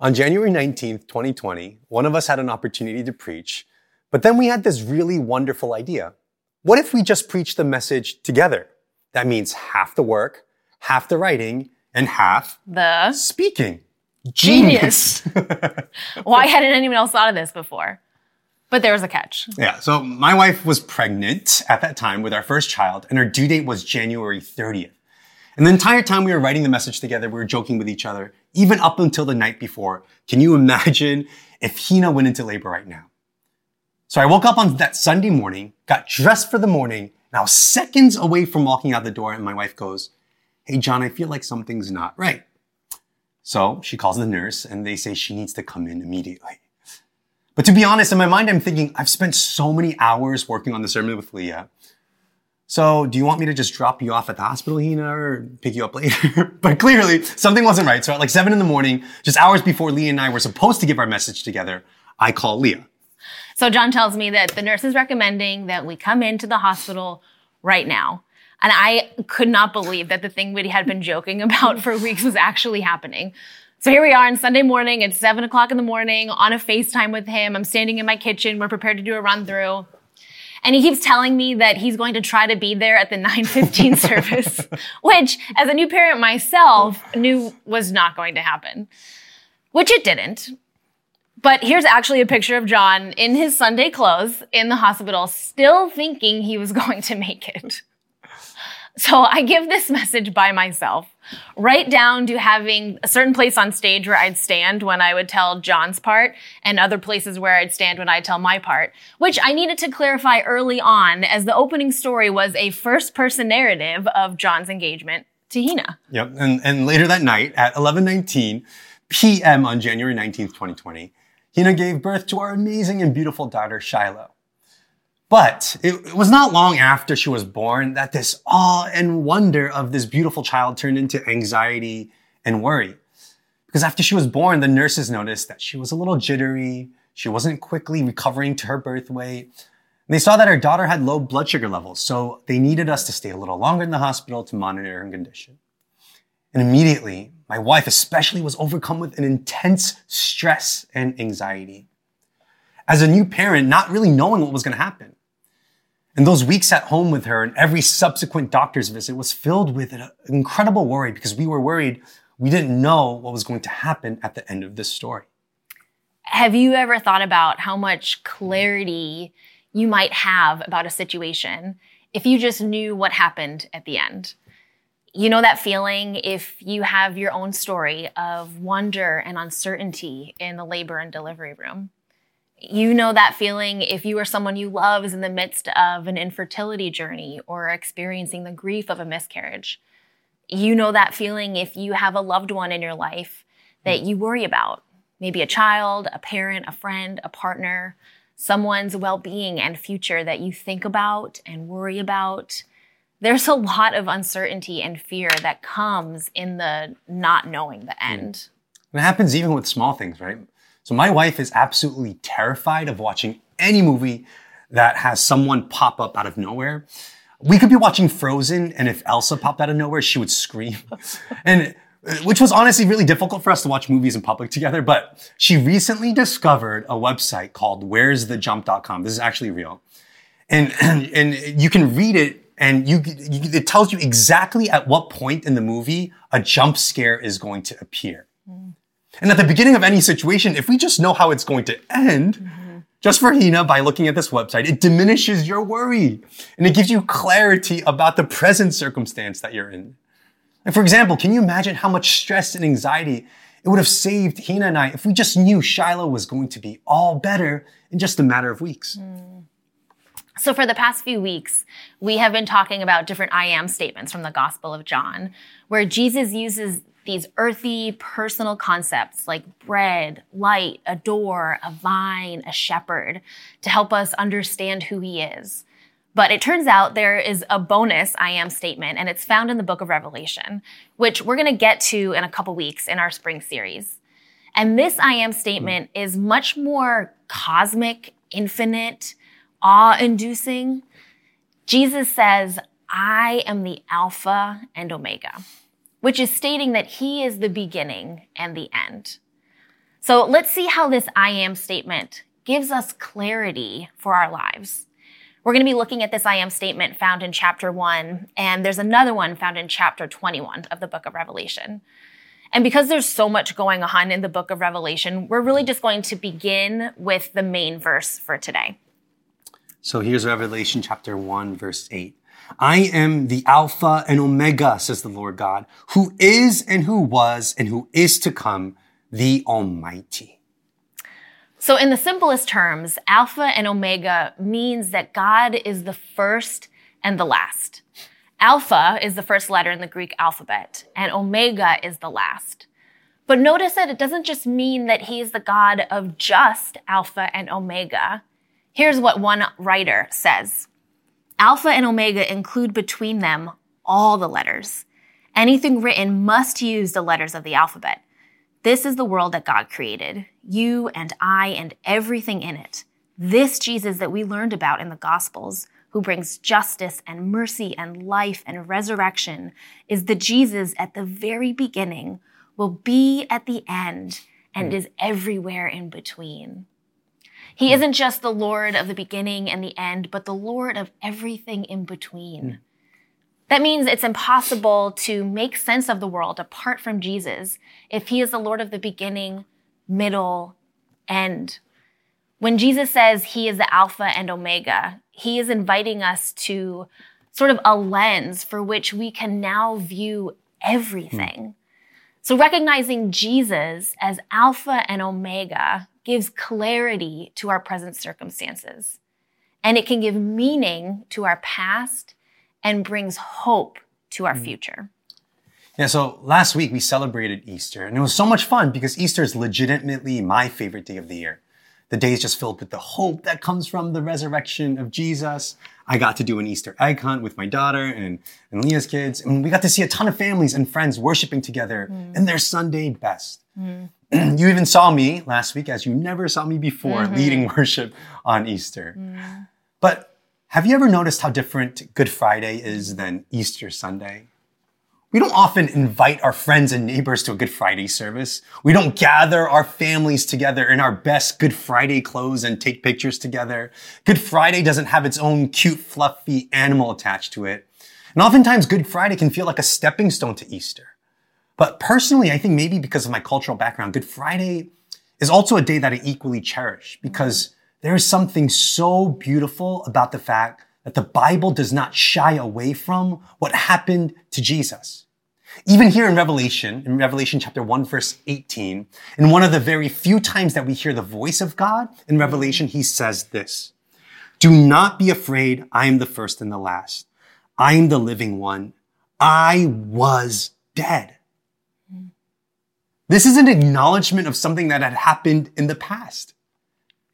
On January 19th, 2020, one of us had an opportunity to preach, but then we had this really wonderful idea. What if we just preach the message together? That means half the work, half the writing, and half The speaking. genius. Why hadn't anyone else thought of this before? But there was a catch. Yeah, so my wife was pregnant at that time with our first child, and her due date was January 30th. And the entire time we were writing the message together, we were joking with each other, even up until the night before. Can you imagine if Hina went into labor right now? So I woke up on that Sunday morning, got dressed for the morning, and I was seconds away from walking out the door, and my wife goes, Hey, John, I feel like something's not right. So she calls the nurse, and they say she needs to come in immediately. But to be honest, in my mind, I'm thinking, I've spent so many hours working on the sermon with Leah. So do you want me to just drop you off at the hospital, Hina, or pick you up later? but clearly something wasn't right. So at like seven in the morning, just hours before Leah and I were supposed to give our message together, I call Leah. So John tells me that the nurse is recommending that we come into the hospital right now. And I could not believe that the thing we had been joking about for weeks was actually happening. So here we are on Sunday morning. It's seven o'clock in the morning on a FaceTime with him. I'm standing in my kitchen. We're prepared to do a run through. And he keeps telling me that he's going to try to be there at the 915 service, which as a new parent myself knew was not going to happen, which it didn't. But here's actually a picture of John in his Sunday clothes in the hospital, still thinking he was going to make it. So I give this message by myself, right down to having a certain place on stage where I'd stand when I would tell John's part and other places where I'd stand when I'd tell my part, which I needed to clarify early on as the opening story was a first person narrative of John's engagement to Hina. Yep. And, and later that night at 1119 p.m. on January 19th, 2020, Hina gave birth to our amazing and beautiful daughter, Shiloh. But it, was not long after she was born that this awe and wonder of this beautiful child turned into anxiety and worry. Because after she was born, the nurses noticed that she was a little jittery. She wasn't quickly recovering to her birth weight. And they saw that her daughter had low blood sugar levels, so they needed us to stay a little longer in the hospital to monitor her condition. And immediately, my wife especially was overcome with an intense stress and anxiety. As a new parent, not really knowing what was going to happen. And those weeks at home with her and every subsequent doctor's visit was filled with an incredible worry because we were worried we didn't know what was going to happen at the end of this story. Have you ever thought about how much clarity you might have about a situation if you just knew what happened at the end? You know that feeling if you have your own story of wonder and uncertainty in the labor and delivery room. You know that feeling if you or someone you love is in the midst of an infertility journey or experiencing the grief of a miscarriage. You know that feeling if you have a loved one in your life that hmm. you worry about, maybe a child, a parent, a friend, a partner, someone's well being and future that you think about and worry about. There's a lot of uncertainty and fear that comes in the not knowing the hmm. end. It happens even with small things, right? So my wife is absolutely terrified of watching any movie that has someone pop up out of nowhere. We could be watching Frozen, and if Elsa popped out of nowhere, she would scream. and which was honestly really difficult for us to watch movies in public together. But she recently discovered a website called where'sthejump.com. This is actually real. And, and, and you can read it and you, you, it tells you exactly at what point in the movie a jump scare is going to appear. Mm. And at the beginning of any situation, if we just know how it's going to end, mm-hmm. just for Hina, by looking at this website, it diminishes your worry and it gives you clarity about the present circumstance that you're in. And for example, can you imagine how much stress and anxiety it would have saved Hina and I if we just knew Shiloh was going to be all better in just a matter of weeks? Mm. So, for the past few weeks, we have been talking about different I am statements from the Gospel of John, where Jesus uses these earthy, personal concepts like bread, light, a door, a vine, a shepherd to help us understand who he is. But it turns out there is a bonus I am statement, and it's found in the book of Revelation, which we're going to get to in a couple weeks in our spring series. And this I am statement is much more cosmic, infinite, awe inducing. Jesus says, I am the Alpha and Omega which is stating that he is the beginning and the end. So let's see how this I am statement gives us clarity for our lives. We're going to be looking at this I am statement found in chapter 1, and there's another one found in chapter 21 of the book of Revelation. And because there's so much going on in the book of Revelation, we're really just going to begin with the main verse for today. So here's Revelation chapter 1, verse 8. I am the Alpha and Omega, says the Lord God, who is and who was and who is to come, the Almighty. So, in the simplest terms, Alpha and Omega means that God is the first and the last. Alpha is the first letter in the Greek alphabet, and Omega is the last. But notice that it doesn't just mean that he is the God of just Alpha and Omega. Here's what one writer says Alpha and Omega include between them all the letters. Anything written must use the letters of the alphabet. This is the world that God created, you and I and everything in it. This Jesus that we learned about in the Gospels, who brings justice and mercy and life and resurrection, is the Jesus at the very beginning, will be at the end, and hmm. is everywhere in between. He hmm. isn't just the Lord of the beginning and the end, but the Lord of everything in between. Hmm. That means it's impossible to make sense of the world apart from Jesus if he is the Lord of the beginning, middle, end. When Jesus says he is the Alpha and Omega, he is inviting us to sort of a lens for which we can now view hmm. everything. So recognizing Jesus as Alpha and Omega gives clarity to our present circumstances. And it can give meaning to our past and brings hope to our hmm. future. Yeah, so last week we celebrated Easter, and it was so much fun because Easter is legitimately my favorite day of the year. The day is just filled with the hope that comes from the resurrection of Jesus. I got to do an Easter egg hunt with my daughter and, and Leah's kids, and we got to see a ton of families and friends worshiping together mm. in their Sunday best. Mm. you even saw me last week as you never saw me before mm-hmm. leading worship on Easter. Mm. But have you ever noticed how different Good Friday is than Easter Sunday? We don't often invite our friends and neighbors to a Good Friday service. We don't gather our families together in our best Good Friday clothes and take pictures together. Good Friday doesn't have its own cute, fluffy animal attached to it. And oftentimes Good Friday can feel like a stepping stone to Easter. But personally, I think maybe because of my cultural background, Good Friday is also a day that I equally cherish because there is something so beautiful about the fact that the Bible does not shy away from what happened to Jesus. Even here in Revelation, in Revelation chapter 1 verse 18, in one of the very few times that we hear the voice of God in Revelation, he says this, do not be afraid. I am the first and the last. I am the living one. I was dead. This is an acknowledgement of something that had happened in the past.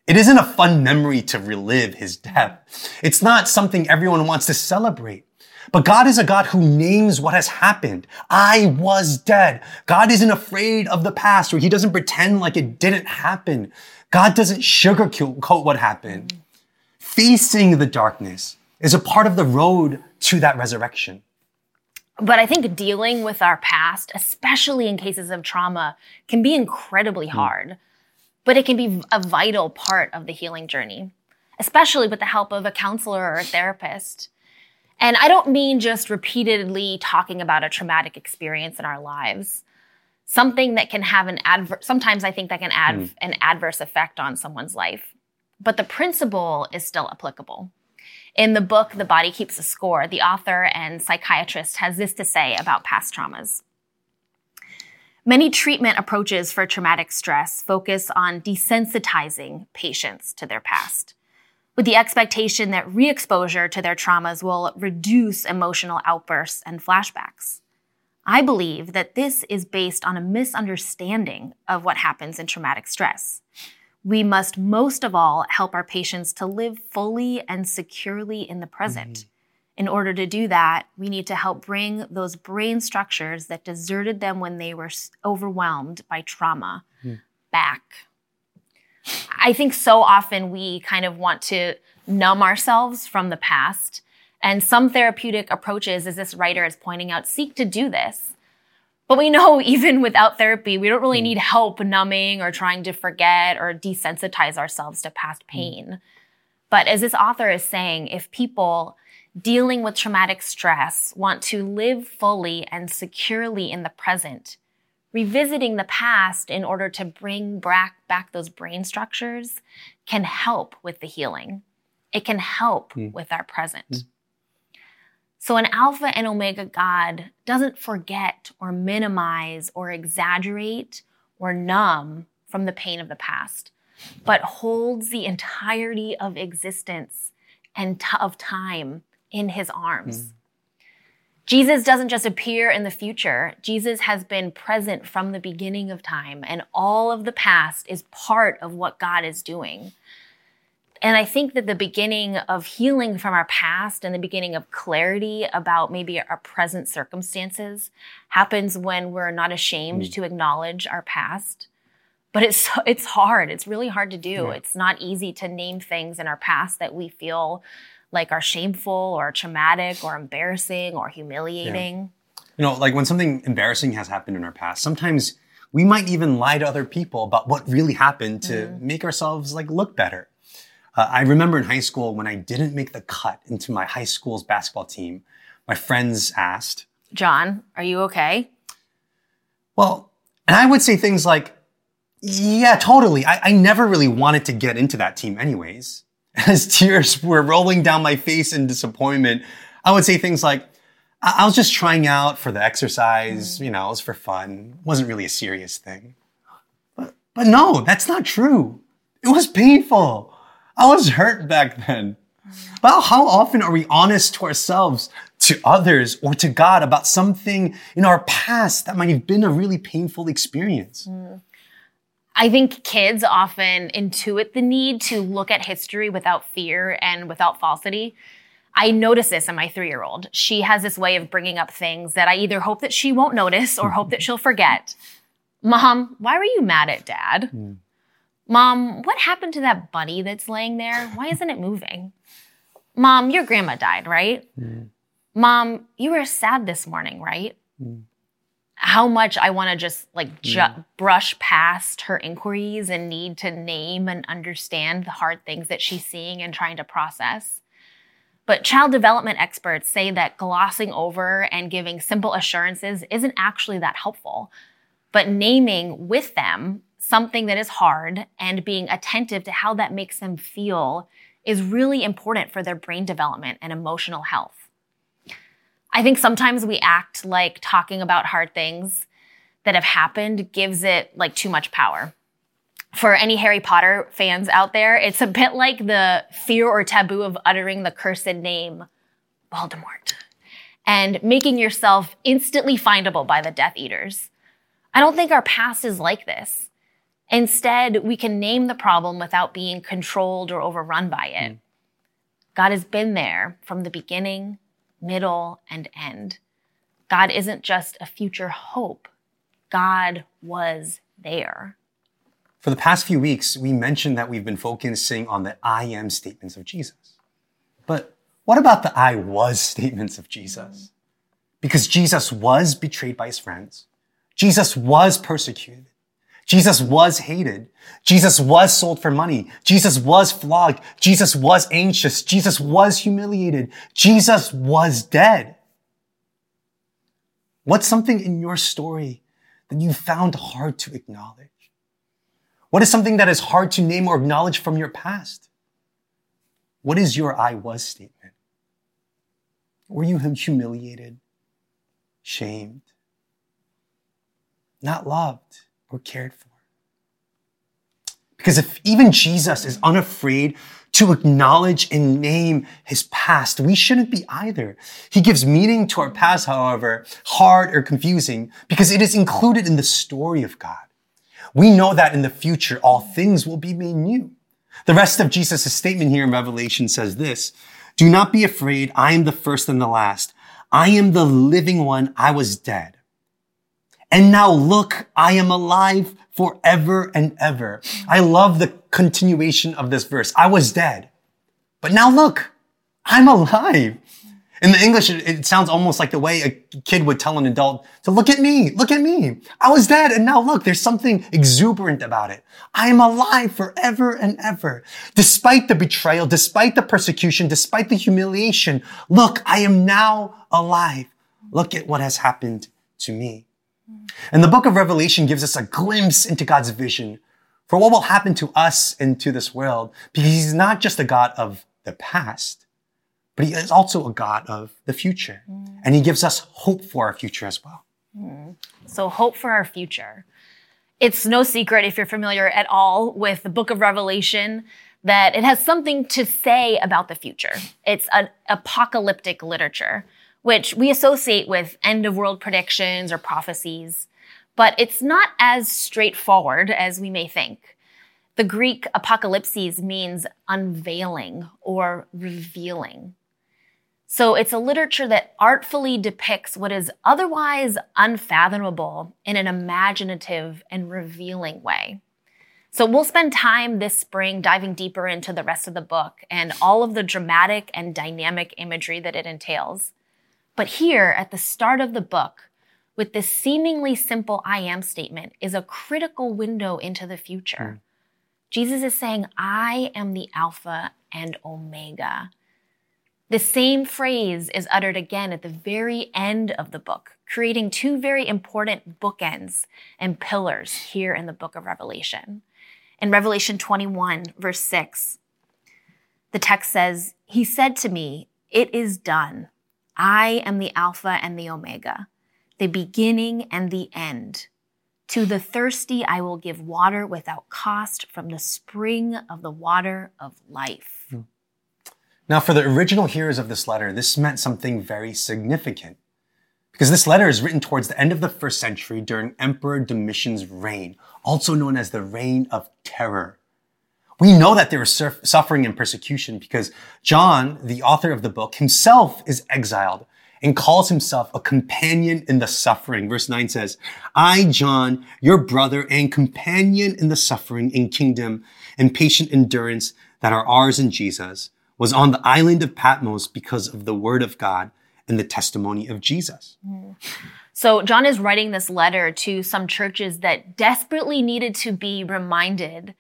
It isn't a fun memory to relive his death. It's not something everyone wants to celebrate. But God is a God who names what has happened. I was dead. God isn't afraid of the past or he doesn't pretend like it didn't happen. God doesn't sugarcoat what happened. Facing the darkness is a part of the road to that resurrection. But I think dealing with our past, especially in cases of trauma, can be incredibly hmm. hard but it can be a vital part of the healing journey, especially with the help of a counselor or a therapist. And I don't mean just repeatedly talking about a traumatic experience in our lives. Something that can have an adverse, sometimes I think that can add mm. an adverse effect on someone's life. But the principle is still applicable. In the book, The Body Keeps a Score, the author and psychiatrist has this to say about past traumas. Many treatment approaches for traumatic stress focus on desensitizing patients to their past, with the expectation that re exposure to their traumas will reduce emotional outbursts and flashbacks. I believe that this is based on a misunderstanding of what happens in traumatic stress. We must most of all help our patients to live fully and securely in the present. Mm-hmm in order to do that, we need to help bring those brain structures that deserted them when they were overwhelmed by trauma mm. back. I think so often we kind of want to numb ourselves from the past. And some therapeutic approaches, as this writer is pointing out, seek to do this. But we know even without therapy, we don't really need help numbing or trying to forget or desensitize ourselves to past pain. But as this author is saying, if people dealing with traumatic stress want to live fully and securely in the present, revisiting the past in order to bring back, back those brain structures can help with the healing. It can help Mm. with our present. Mm. So, an Alpha and Omega God doesn't forget or minimize or exaggerate or numb from the pain of the past, but holds the entirety of existence and t- of time in his arms. Hmm. Jesus doesn't just appear in the future. Jesus has been present from the beginning of time, and all of the past is part of what God is doing. And I think that the beginning of healing from our past and the beginning of clarity about maybe our present circumstances happens when we're not ashamed hmm. to acknowledge our past. But it's it's hard. It's really hard to do. Yeah. It's not easy to name things in our past that we feel like are shameful or traumatic or embarrassing or humiliating. You know, like when something embarrassing has happened in our past, sometimes we might even lie to other people about what really happened to make ourselves like look better. Uh, I remember in high school when I didn't make the cut into my high school's basketball team, my friends asked, John, are you okay? Well, and I would say things like, yeah, totally. I, I never really wanted to get into that team anyways. As tears were rolling down my face in disappointment, I would say things like, I, I was just trying out for the exercise, mm. you know, it was for fun. It wasn't really a serious thing. But, but no, that's not true. It was painful. I was hurt back then. Mm. But how often are we honest to ourselves, to others, or to God about something in our past that might have been a really painful experience? Mm. I think kids often intuit the need to look at history without fear and without falsity. I notice this in my three year old. She has this way of bringing up things that I either hope that she won't notice or hope that she'll forget. Mom, why were you mad at dad? Hmm. Mom, what happened to that bunny that's laying there? Why isn't it moving? Mom, your grandma died, right? Hmm. Mom, you were sad this morning, right? Hmm. How much I want to just like ju- brush past her inquiries and need to name and understand the hard things that she's seeing and trying to process. But child development experts say that glossing over and giving simple assurances isn't actually that helpful. But naming with them something that is hard and being attentive to how that makes them feel is really important for their brain development and emotional health. I think sometimes we act like talking about hard things that have happened gives it like too much power. For any Harry Potter fans out there, it's a bit like the fear or taboo of uttering the cursed name Voldemort and making yourself instantly findable by the Death Eaters. I don't think our past is like this. Instead, we can name the problem without being controlled or overrun by it. Hmm. God has been there from the beginning, middle, and end. God isn't just a future hope, God was there. For the past few weeks, we mentioned that we've been focusing on the I am statements of Jesus. But what about the I was statements of Jesus? Because Jesus was betrayed by his friends. Jesus was persecuted. Jesus was hated. Jesus was sold for money. Jesus was flogged. Jesus was anxious. Jesus was humiliated. Jesus was dead. What's something in your story that you found hard to acknowledge? What is something that is hard to name or acknowledge from your past? What is your I was statement? Were you humiliated, shamed, not loved, or cared for? Because if even Jesus is unafraid to acknowledge and name his past, we shouldn't be either. He gives meaning to our past, however, hard or confusing, because it is included in the story of God. We know that in the future, all things will be made new. The rest of Jesus' statement here in Revelation says this, do not be afraid. I am the first and the last. I am the living one. I was dead. And now look, I am alive forever and ever. I love the continuation of this verse. I was dead, but now look, I'm alive. In the English, it, sounds almost like the way a kid would tell an adult to look at me, look at me. I was dead and now look, there's something exuberant about it. I am alive forever and ever. Despite the betrayal, despite the persecution, despite the humiliation, look, I am now alive. Look at what has happened to me. And the book of Revelation gives us a glimpse into God's vision for what will happen to us and to this world because he's not just a God of the past, but he is also a God of the future. Mm. And he gives us hope for our future as well. Mm. So, hope for our future. It's no secret, if you're familiar at all with the book of Revelation, that it has something to say about the future. It's an apocalyptic literature, which we associate with end of world predictions or prophecies. But it's not as straightforward as we may think. The Greek apocalypses means unveiling or revealing. So it's a literature that artfully depicts what is otherwise unfathomable in an imaginative and revealing way. So we'll spend time this spring diving deeper into the rest of the book and all of the dramatic and dynamic imagery that it entails. But here at the start of the book, with this seemingly simple I am statement, is a critical window into the future. Mm. Jesus is saying, I am the Alpha and Omega. The same phrase is uttered again at the very end of the book, creating two very important bookends and pillars here in the book of Revelation. In Revelation 21, verse 6, the text says, He said to me, It is done. I am the Alpha and the Omega, the beginning and the end. To the thirsty, I will give water without cost from the spring of the water of life. Hmm. Now, for the original hearers of this letter, this meant something very significant. Because this letter is written towards the end of the first century during Emperor Domitian's reign, also known as the Reign of Terror. We know that there was suffering and persecution because John, the author of the book, himself is exiled and calls himself a companion in the suffering. Verse 9 says, I, John, your brother and companion in the suffering and kingdom and patient endurance that are ours in Jesus was on the island of Patmos because of the word of God and the testimony of Jesus. Mm. So, John is writing this letter to some churches that desperately needed to be reminded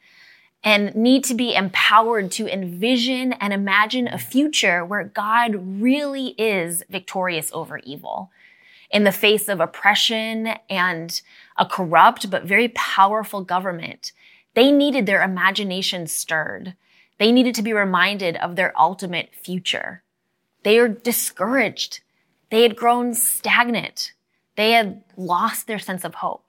and need to be empowered to envision and imagine a future where God really is victorious over evil. In the face of oppression and a corrupt but very powerful government, they needed their imagination stirred. They needed to be reminded of their ultimate future. They were discouraged. They had grown stagnant. They had lost their sense of hope.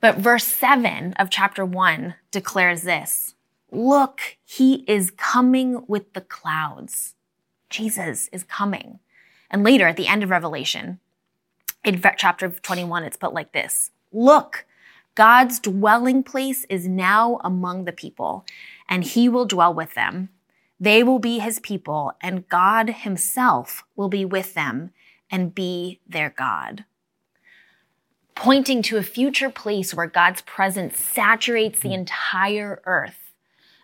But verse 7 of chapter 1 declares this Look, he is coming with the clouds. Jesus is coming. And later at the end of Revelation, in chapter 21, it's put like this Look, God's dwelling place is now among the people, and he will dwell with them. They will be his people, and God himself will be with them and be their God. Pointing to a future place where God's presence saturates the entire earth,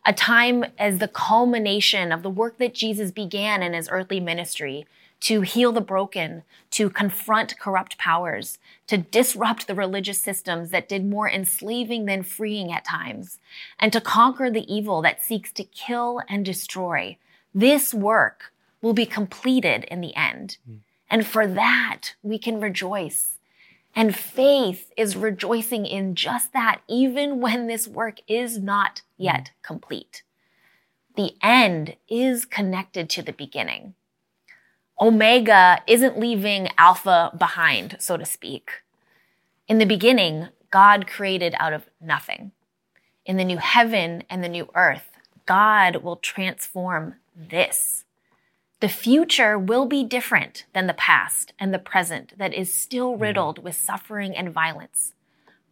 a time as the culmination of the work that Jesus began in his earthly ministry to heal the broken, to confront corrupt powers, to disrupt the religious systems that did more enslaving than freeing at times, and to conquer the evil that seeks to kill and destroy. This work will be completed in the end. Mm. And for that, we can rejoice. And faith is rejoicing in just that, even when this work is not yet complete. The end is connected to the beginning. Omega isn't leaving Alpha behind, so to speak. In the beginning, God created out of nothing. In the new heaven and the new earth, God will transform this. The future will be different than the past and the present that is still hmm. riddled with suffering and violence.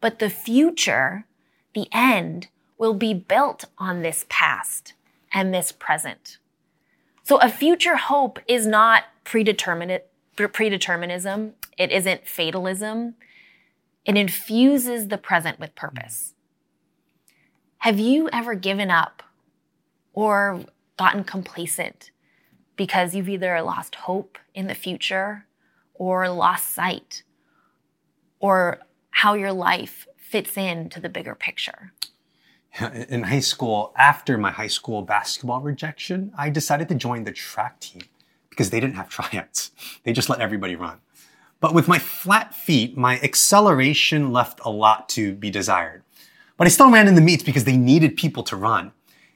But the future, the end, will be built on this past and this present. So a future hope is not predeterminism. It isn't fatalism. It infuses the present with purpose. Have you ever given up or gotten complacent because you've either lost hope in the future or lost sight or how your life fits into the bigger picture. In high school, after my high school basketball rejection, I decided to join the track team because they didn't have tryouts. They just let everybody run. But with my flat feet, my acceleration left a lot to be desired. But I still ran in the meets because they needed people to run.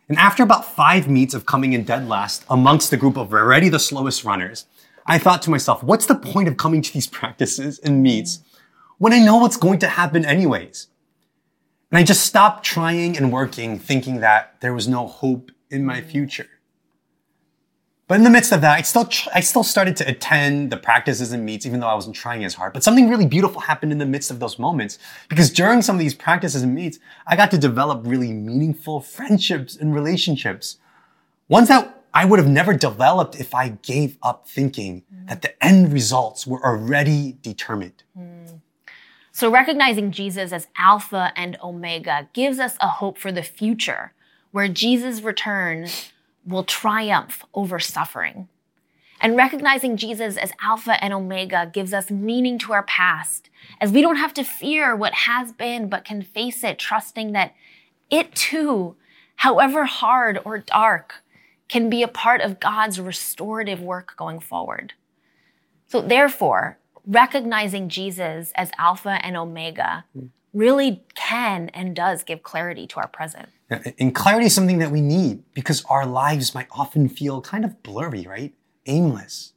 And after about five meets of coming in dead last amongst the group of already the slowest runners, I thought to myself, what's the point of coming to these practices and meets when I know what's going to happen anyways? And I just stopped trying and working, thinking that there was no hope in my future. But in the midst of that, I still, tr- I still started to attend the practices and meets, even though I wasn't trying as hard. But something really beautiful happened in the midst of those moments. Because during some of these practices and meets, I got to develop really meaningful friendships and relationships. Ones that I would have never developed if I gave up thinking mm. that the end results were already determined. Mm. So recognizing Jesus as Alpha and Omega gives us a hope for the future where Jesus returns will triumph over suffering. And recognizing Jesus as Alpha and Omega gives us meaning to our past, as we don't have to fear what has been, but can face it, trusting that it too, however hard or dark, can be a part of God's restorative work going forward. So, therefore, recognizing Jesus as Alpha and Omega hmm. really can and does give clarity to our present. And clarity is something that we need because our lives might often feel kind of blurry, right? Aimless.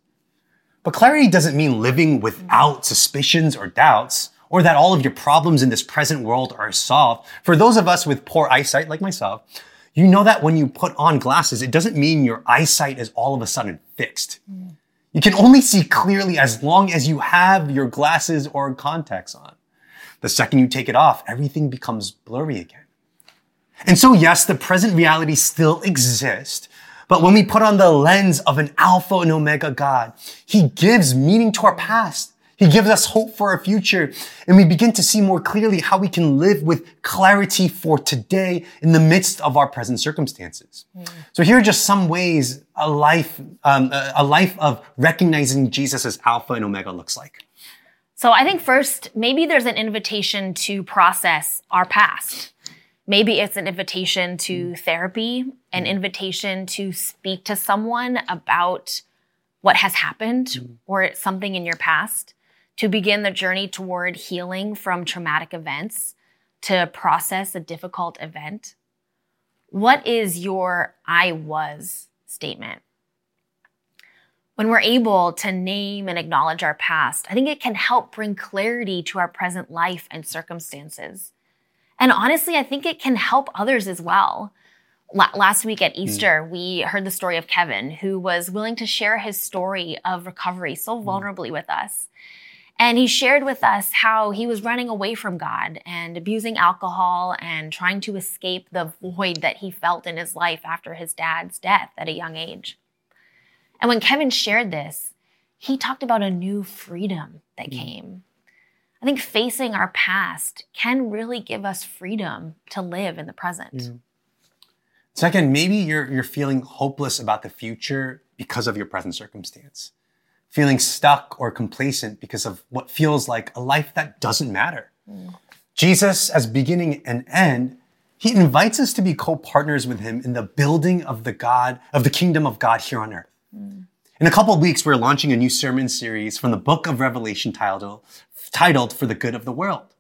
But clarity doesn't mean living without suspicions or doubts, or that all of your problems in this present world are solved. For those of us with poor eyesight, like myself, you know that when you put on glasses, it doesn't mean your eyesight is all of a sudden fixed. You can only see clearly as long as you have your glasses or contacts on. The second you take it off, everything becomes blurry again. And so, yes, the present reality still exists. But when we put on the lens of an Alpha and Omega God, He gives meaning to our past. He gives us hope for our future. And we begin to see more clearly how we can live with clarity for today in the midst of our present circumstances. Mm. So here are just some ways a life, um, a life of recognizing Jesus as Alpha and Omega looks like. So I think first, maybe there's an invitation to process our past. Maybe it's an invitation to mm. therapy, an mm. invitation to speak to someone about what has happened mm. or something in your past, to begin the journey toward healing from traumatic events, to process a difficult event. What is your I was statement? when we're able to name and acknowledge our past, I think it can help bring clarity to our present life and circumstances. And honestly, I think it can help others as well. last week at hmm. Easter, mm. we heard the story of Kevin, who was willing to share his story of recovery so hmm. vulnerably mm. with us. And he shared with us how he was running away from God and abusing alcohol and trying to escape the void that he felt in his life after his dad's death at a young age. And when Kevin shared this, he talked about a new freedom that mm. came. I think facing our past can really give us freedom to live in the present. Mm. Second, maybe you're, you're feeling hopeless about the future because of your present circumstance, feeling stuck or complacent because of what feels like a life that doesn't matter. Mm. Jesus, as beginning and end, he invites us to be co-partners with him in the building of the God, of the kingdom of God here on earth. In a couple of weeks, we're launching a new sermon series from the book of Revelation titled, titled For the Good of the World.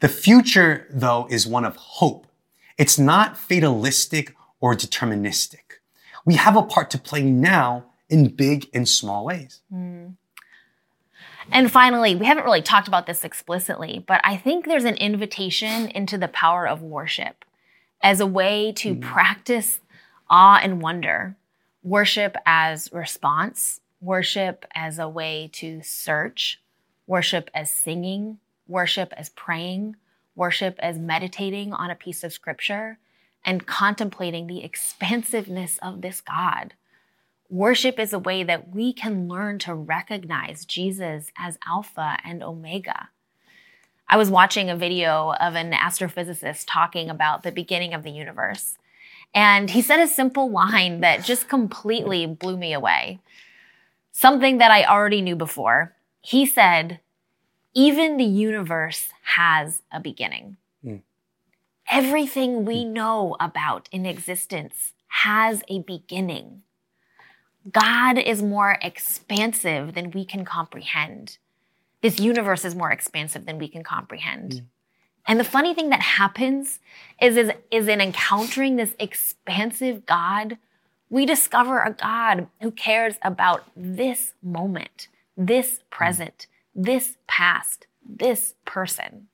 The future, though, is one of hope. It's not fatalistic or deterministic. We have a part to play now in big and small ways. Mm. And finally, we haven't really talked about this explicitly, but I think there's an invitation into the power of worship as a way to mm. practice awe and wonder worship as response, worship as a way to search, worship as singing, worship as praying, worship as meditating on a piece of scripture, and contemplating the expansiveness of this God. Worship is a way that we can learn to recognize Jesus as Alpha and Omega. I was watching a video of an astrophysicist talking about the beginning of the universe. And he said a simple line that just completely blew me away. Something that I already knew before. He said, even the universe has a beginning. Mm. Everything we know about in existence has a beginning. God is more expansive than we can comprehend. This universe is more expansive than we can comprehend. Mm. And the funny thing that happens is, is, is in encountering this expansive God, we discover a God who cares about this moment, this present, this past, this person.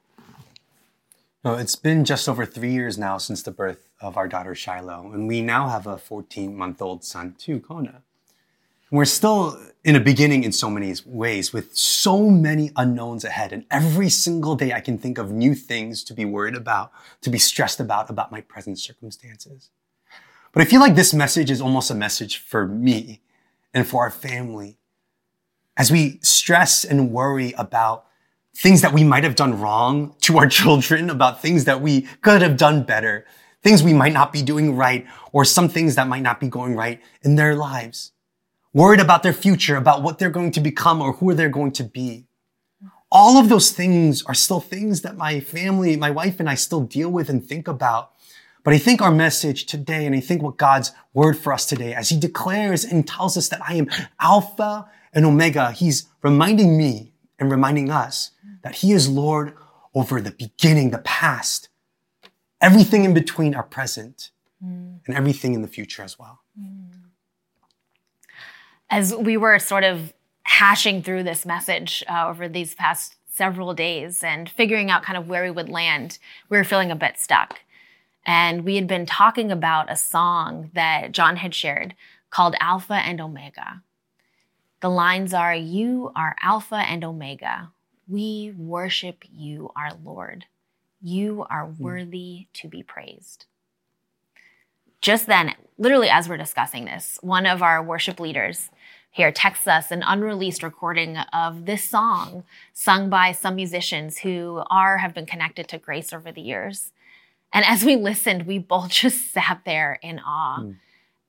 No, it's been just over three years now since the birth of our daughter Shiloh, and we now have a 14 month old son too, Kona. We're still in a beginning in so many ways with so many unknowns ahead. And every single day I can think of new things to be worried about, to be stressed about, about my present circumstances. But I feel like this message is almost a message for me and for our family. As we stress and worry about things that we might have done wrong to our children, about things that we could have done better, things we might not be doing right, or some things that might not be going right in their lives worried about their future, about what they're going to become or who they're going to be. All of those things are still things that my family, my wife and I still deal with and think about. But I think our message today, and I think what God's word for us today, as he declares and tells us that I am Alpha and Omega, he's reminding me and reminding us that he is Lord over the beginning, the past, everything in between our present, mm. and everything in the future as well. Mm as we were sort of hashing through this message uh, over these past several days and figuring out kind of where we would land, we were feeling a bit stuck. And we had been talking about a song that John had shared called Alpha and Omega. The lines are You are Alpha and Omega. We worship you, our Lord. You are hmm. worthy to be praised. Just then, literally as we're discussing this, one of our worship leaders here texts us an unreleased recording of this song sung by some musicians who are have been connected to Grace over the years. And as we listened, we both just sat there in awe. Mm.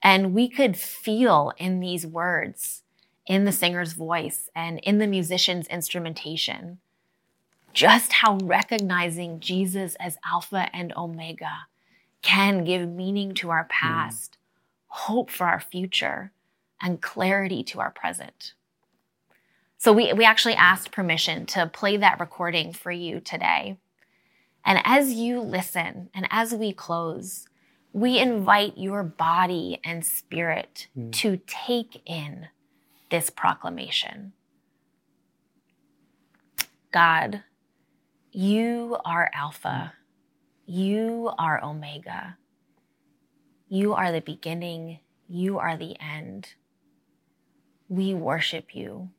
And we could feel in these words, in the singer's voice, and in the musician's instrumentation, just how recognizing Jesus as Alpha and Omega can give meaning to our hmm. past, mm. hope for our future, and clarity to our present. So we, we actually asked permission to play that recording for you today. And as you listen and as we close, we invite your body and spirit mm. to take in this proclamation. God, you are Alpha, you are Omega, you are the beginning, you are the end we worship you,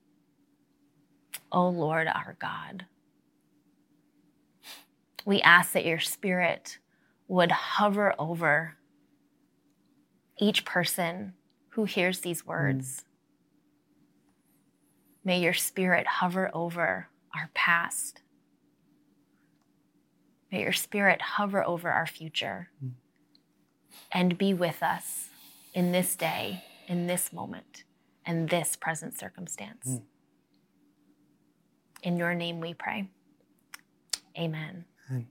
O Lord our God. We ask that your spirit would hover over each person who hears these words. Mm. May your spirit hover over our past. May your spirit hover over our future hmm. and be with us in this day, in this moment, and this present circumstance. Mm. In your name we pray. Amen. Amen.